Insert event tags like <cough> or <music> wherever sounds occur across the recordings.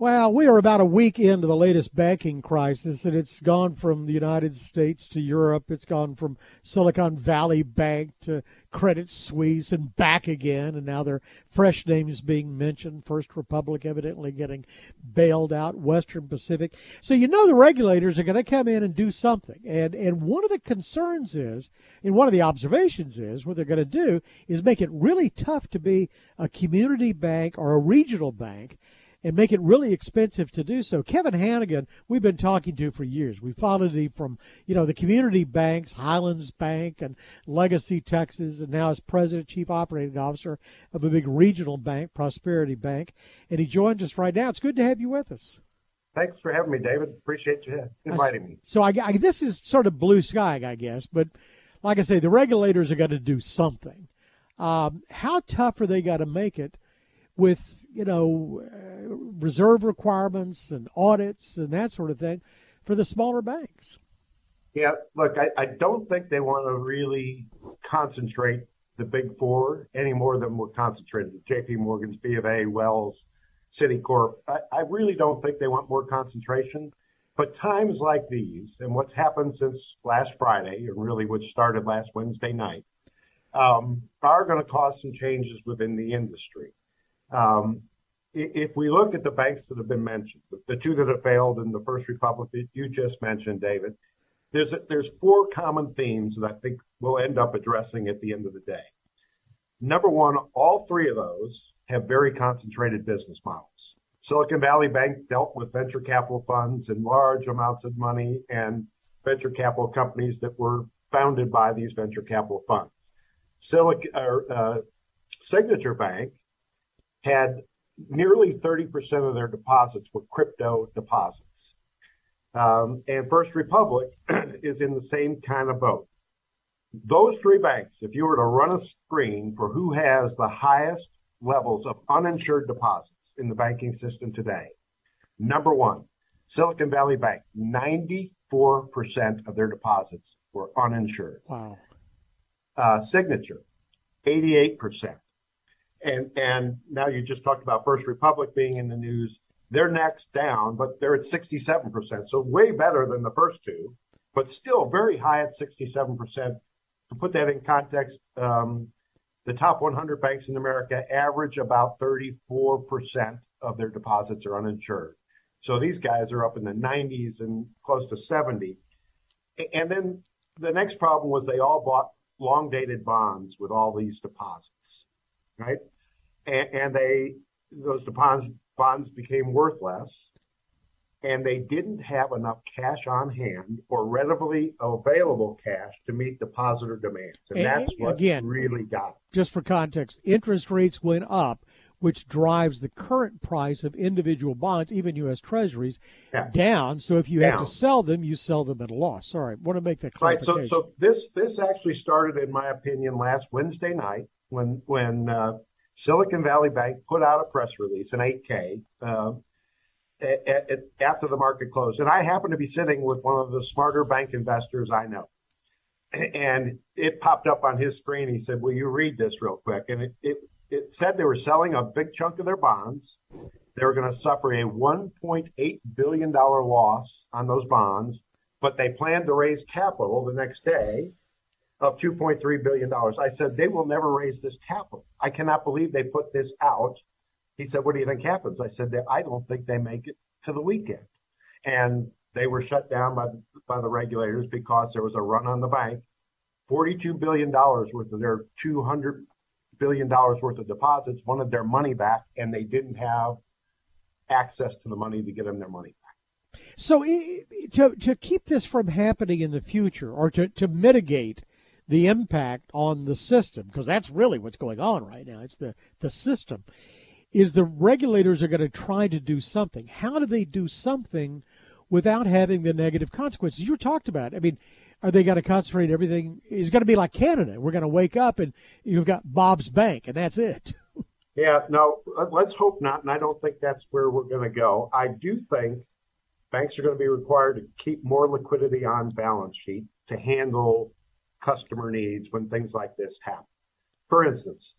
Well, we are about a week into the latest banking crisis, and it's gone from the United States to Europe. It's gone from Silicon Valley Bank to Credit Suisse and back again. And now there are fresh names being mentioned. First Republic evidently getting bailed out, Western Pacific. So you know the regulators are going to come in and do something. And, and one of the concerns is, and one of the observations is, what they're going to do is make it really tough to be a community bank or a regional bank and make it really expensive to do so. Kevin Hanigan, we've been talking to for years. We followed him from, you know, the community banks, Highlands Bank and Legacy Texas, and now as president, chief operating officer of a big regional bank, Prosperity Bank. And he joins us right now. It's good to have you with us. Thanks for having me, David. Appreciate you inviting me. So I, I, this is sort of blue sky, I guess, but like I say, the regulators are going to do something. Um, how tough are they going to make it with you know uh, reserve requirements and audits and that sort of thing for the smaller banks. Yeah, look, I, I don't think they want to really concentrate the big four any more than we're concentrated. The J.P. Morgan's, B of A, Wells, Citicorp. I, I really don't think they want more concentration. But times like these, and what's happened since last Friday, and really which started last Wednesday night, um, are going to cause some changes within the industry. Um, if we look at the banks that have been mentioned, the two that have failed in the First Republic that you just mentioned, David, there's a, there's four common themes that I think we'll end up addressing at the end of the day. Number one, all three of those have very concentrated business models. Silicon Valley Bank dealt with venture capital funds and large amounts of money and venture capital companies that were founded by these venture capital funds. Silicon, uh, Signature Bank had nearly 30% of their deposits were crypto deposits. Um, and First Republic <clears throat> is in the same kind of boat. Those three banks, if you were to run a screen for who has the highest levels of uninsured deposits in the banking system today, number one, Silicon Valley Bank, 94% of their deposits were uninsured. Wow. Uh, Signature, 88% and and now you just talked about First Republic being in the news. They're next down, but they're at 67%, so way better than the first two, but still very high at 67%. To put that in context, um, the top 100 banks in America average about 34% of their deposits are uninsured. So these guys are up in the 90s and close to 70. And then the next problem was they all bought long dated bonds with all these deposits right? And, and they those bonds bonds became worthless, and they didn't have enough cash on hand or readily available cash to meet depositor demands, and, and that's what again, really got. It. Just for context, interest rates went up, which drives the current price of individual bonds, even U.S. Treasuries, yeah. down. So if you down. have to sell them, you sell them at a loss. Sorry, I want to make that clarification. Right. So, so this this actually started, in my opinion, last Wednesday night when when uh, Silicon Valley Bank put out a press release, an 8K, uh, at, at, after the market closed, and I happened to be sitting with one of the smarter bank investors I know, <clears throat> and it popped up on his screen. He said, "Will you read this real quick?" And it it, it said they were selling a big chunk of their bonds. They were going to suffer a 1.8 billion dollar loss on those bonds, but they planned to raise capital the next day of $2.3 billion. I said, they will never raise this capital. I cannot believe they put this out. He said, what do you think happens? I said, I don't think they make it to the weekend. And they were shut down by, by the regulators because there was a run on the bank. $42 billion worth of their $200 billion dollars worth of deposits wanted their money back, and they didn't have access to the money to get them their money back. So, to, to keep this from happening in the future or to, to mitigate the impact on the system because that's really what's going on right now. It's the the system. Is the regulators are going to try to do something? How do they do something without having the negative consequences you talked about? I mean, are they going to concentrate everything? Is going to be like Canada. We're going to wake up and you've got Bob's Bank and that's it. <laughs> Yeah, no, let's hope not. And I don't think that's where we're going to go. I do think banks are going to be required to keep more liquidity on balance sheet to handle customer needs when things like this happen. For instance,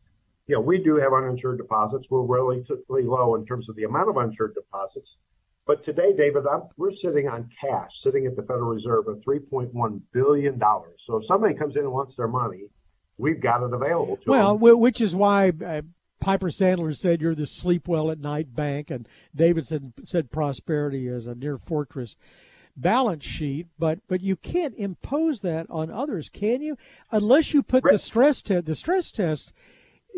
you know, we do have uninsured deposits. We're relatively low in terms of the amount of uninsured deposits. But today, David, I'm, we're sitting on cash, sitting at the Federal Reserve of $3.1 billion. So if somebody comes in and wants their money, we've got it available to well, them. Well, which is why uh, Piper Sandler said you're the sleep well at night bank, and David said, prosperity is a near fortress balance sheet, but but you can't impose that on others, can you? Unless you put the stress test. The stress test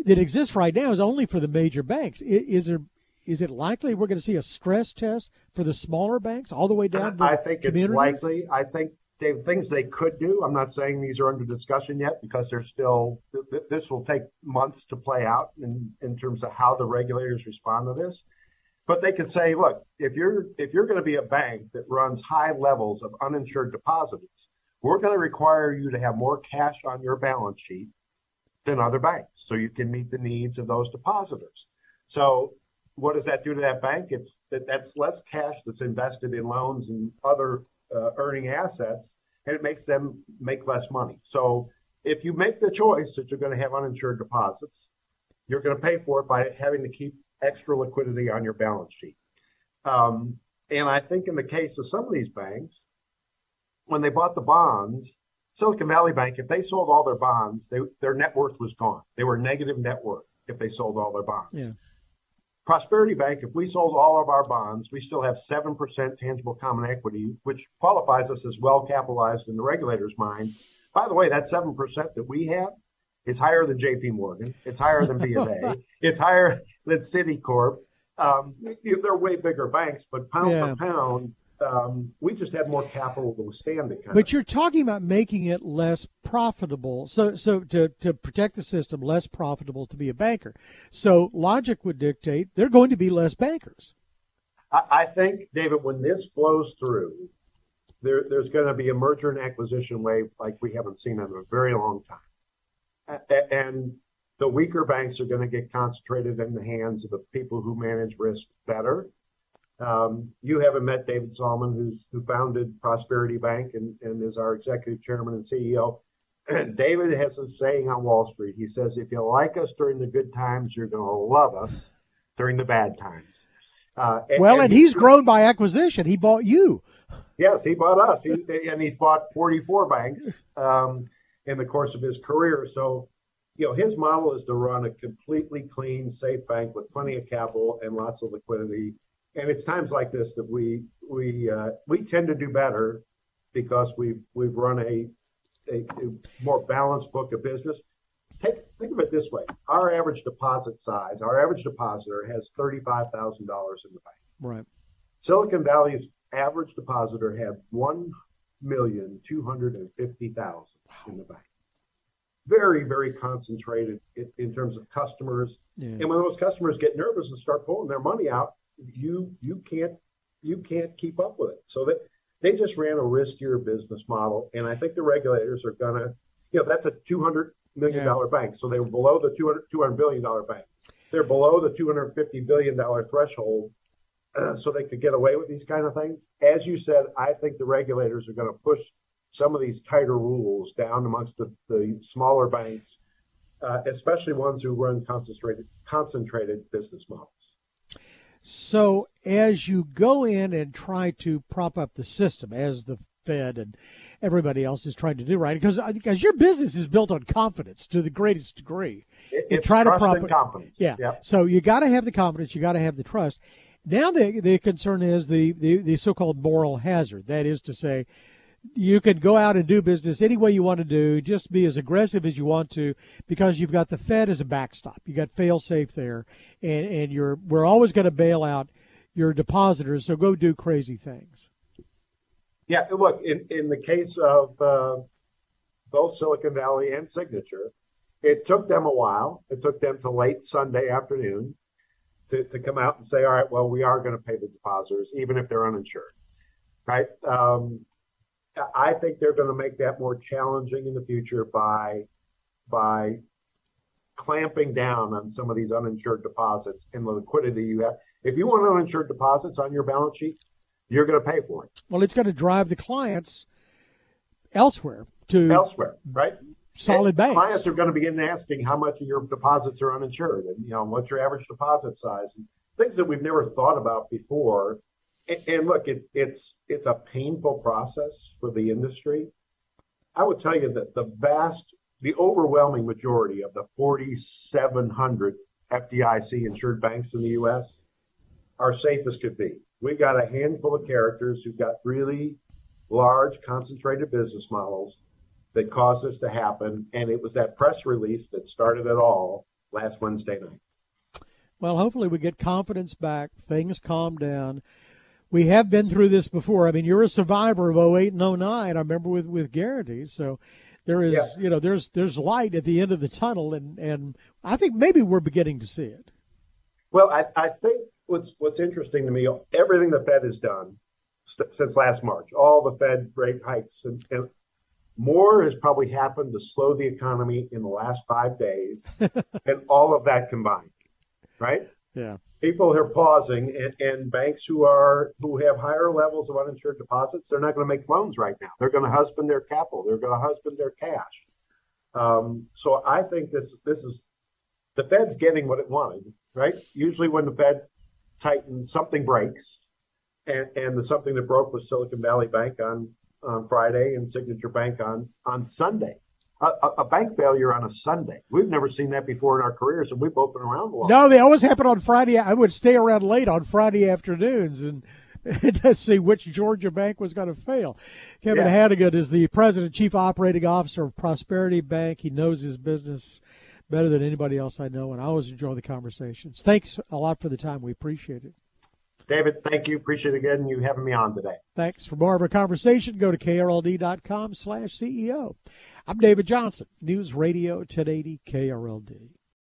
that exists right now is only for the major banks. Is there? Is it likely we're going to see a stress test for the smaller banks all the way down to I think it's likely. I think Dave, things they could do. I'm not saying these are under discussion yet because they're still. Th- this will take months to play out in in terms of how the regulators respond to this. But they could say, look, if you're if you're going to be a bank that runs high levels of uninsured deposits, we're going to require you to have more cash on your balance sheet than other banks, so you can meet the needs of those depositors. So, what does that do to that bank? It's that that's less cash that's invested in loans and other uh, earning assets, and it makes them make less money. So, if you make the choice that you're going to have uninsured deposits, you're going to pay for it by having to keep extra liquidity on your balance sheet. Um, and I think in the case of some of these banks, when they bought the bonds, Silicon Valley Bank, if they sold all their bonds, they, their net worth was gone. They were negative net worth if they sold all their bonds. Yeah. Prosperity Bank, if we sold all of our bonds, we still have 7% tangible common equity, which qualifies us as well capitalized in the regulator's mind. By the way, that 7% that we have is higher than JP Morgan. It's higher than B of A. <laughs> it's higher than Citicorp. Um, they're way bigger banks, but pound yeah. for pound, um, we just have more capital to withstand it. but you're talking about making it less profitable. So, so to, to protect the system, less profitable to be a banker. So logic would dictate they're going to be less bankers. I, I think, David, when this blows through, there, there's going to be a merger and acquisition wave like we haven't seen in a very long time and the weaker banks are going to get concentrated in the hands of the people who manage risk better. Um, you haven't met David Zalman, who's who founded Prosperity Bank and, and is our executive chairman and CEO. <clears throat> David has a saying on Wall Street. He says, "If you like us during the good times, you're going to love us during the bad times." Uh, and, well, and, and he's, he's grown by acquisition. He bought you. Yes, he bought us, he, and he's bought 44 banks. Um, in the course of his career. So, you know, his model is to run a completely clean, safe bank with plenty of capital and lots of liquidity. And it's times like this that we we uh, we tend to do better because we've we've run a, a, a more balanced book of business. Take, think of it this way: our average deposit size, our average depositor has thirty-five thousand dollars in the bank. Right. Silicon Valley's average depositor had one million two hundred and fifty thousand in the bank. Very, very concentrated in, in terms of customers. Yeah. And when those customers get nervous and start pulling their money out, you you can't you can't keep up with it. So that they just ran a riskier business model, and I think the regulators are gonna, you know, that's a two hundred million dollar yeah. bank. So they were below the 200, 200 billion dollar bank. They're below the two hundred fifty billion dollar threshold uh, <clears throat> so they could get away with these kind of things. As you said, I think the regulators are going to push some of these tighter rules down amongst the, the smaller banks, uh, especially ones who run concentrated concentrated business models. So, as you go in and try to prop up the system, as the Fed and everybody else is trying to do, right? Because uh, because your business is built on confidence to the greatest degree. It, it's try to prop confidence. Yeah. Yep. So you got to have the confidence. You got to have the trust. Now the the concern is the, the, the so-called moral hazard. That is to say, you can go out and do business any way you want to do, just be as aggressive as you want to, because you've got the Fed as a backstop. You got fail safe there, and and you're we're always going to bail out your depositors. So go do crazy things. Yeah, look in in the case of uh, both Silicon Valley and Signature, it took them a while. It took them to late Sunday afternoon to, to come out and say, all right, well, we are going to pay the depositors, even if they're uninsured, right? Um, I think they're going to make that more challenging in the future by by clamping down on some of these uninsured deposits and the liquidity you have. If you want uninsured deposits on your balance sheet, you're going to pay for it. Well, it's going to drive the clients elsewhere to elsewhere, right? solid banks. Clients are going to begin asking how much of your deposits are uninsured, and you know what's your average deposit size, and things that we've never thought about before. And, look, it's it's it's a painful process for the industry. I would tell you that the vast, the overwhelming majority of the 4,700 FDIC insured banks in the U.S. are safe as could be. We got a handful of characters who've got really large, concentrated business models that caused this to happen. And it was that press release that started it all last Wednesday night. Well, hopefully we get confidence back, things calm down. We have been through this before. I mean, you're a survivor of 08 and 09. I remember with with Guaranty. So there is, yeah. you know, there's there's light at the end of the tunnel, and and I think maybe we're beginning to see it. Well, I, I think what's what's interesting to me, everything the Fed has done st- since last March, all the Fed rate hikes, and, and more has probably happened to slow the economy in the last five days, <laughs> and all of that combined, right? Yeah. People are pausing, and, and, banks who are who have higher levels of uninsured deposits, they're not going to make loans right now. They're going to husband their capital. They're going to husband their cash. Um, so I think this this is the Fed's getting what it wanted, right? Usually, when the Fed tightens, something breaks, and and the something that broke was Silicon Valley Bank on on Friday and Signature Bank on on Sunday. A, a, bank failure on a Sunday. We've never seen that before in our careers, and we've both been around a. No, they always happen on Friday. I would stay around late on Friday afternoons and <laughs> to see which Georgia bank was going to fail. Kevin yeah. Hanigan is the president, chief operating officer of Prosperity Bank. He knows his business better than anybody else I know, and I always enjoy the conversations. Thanks a lot for the time. We appreciate it. David, thank you. Appreciate it again you having me on today. Thanks. For more of our conversation, go to krld.com slash CEO. I'm David Johnson, News Radio 1080 KRLD.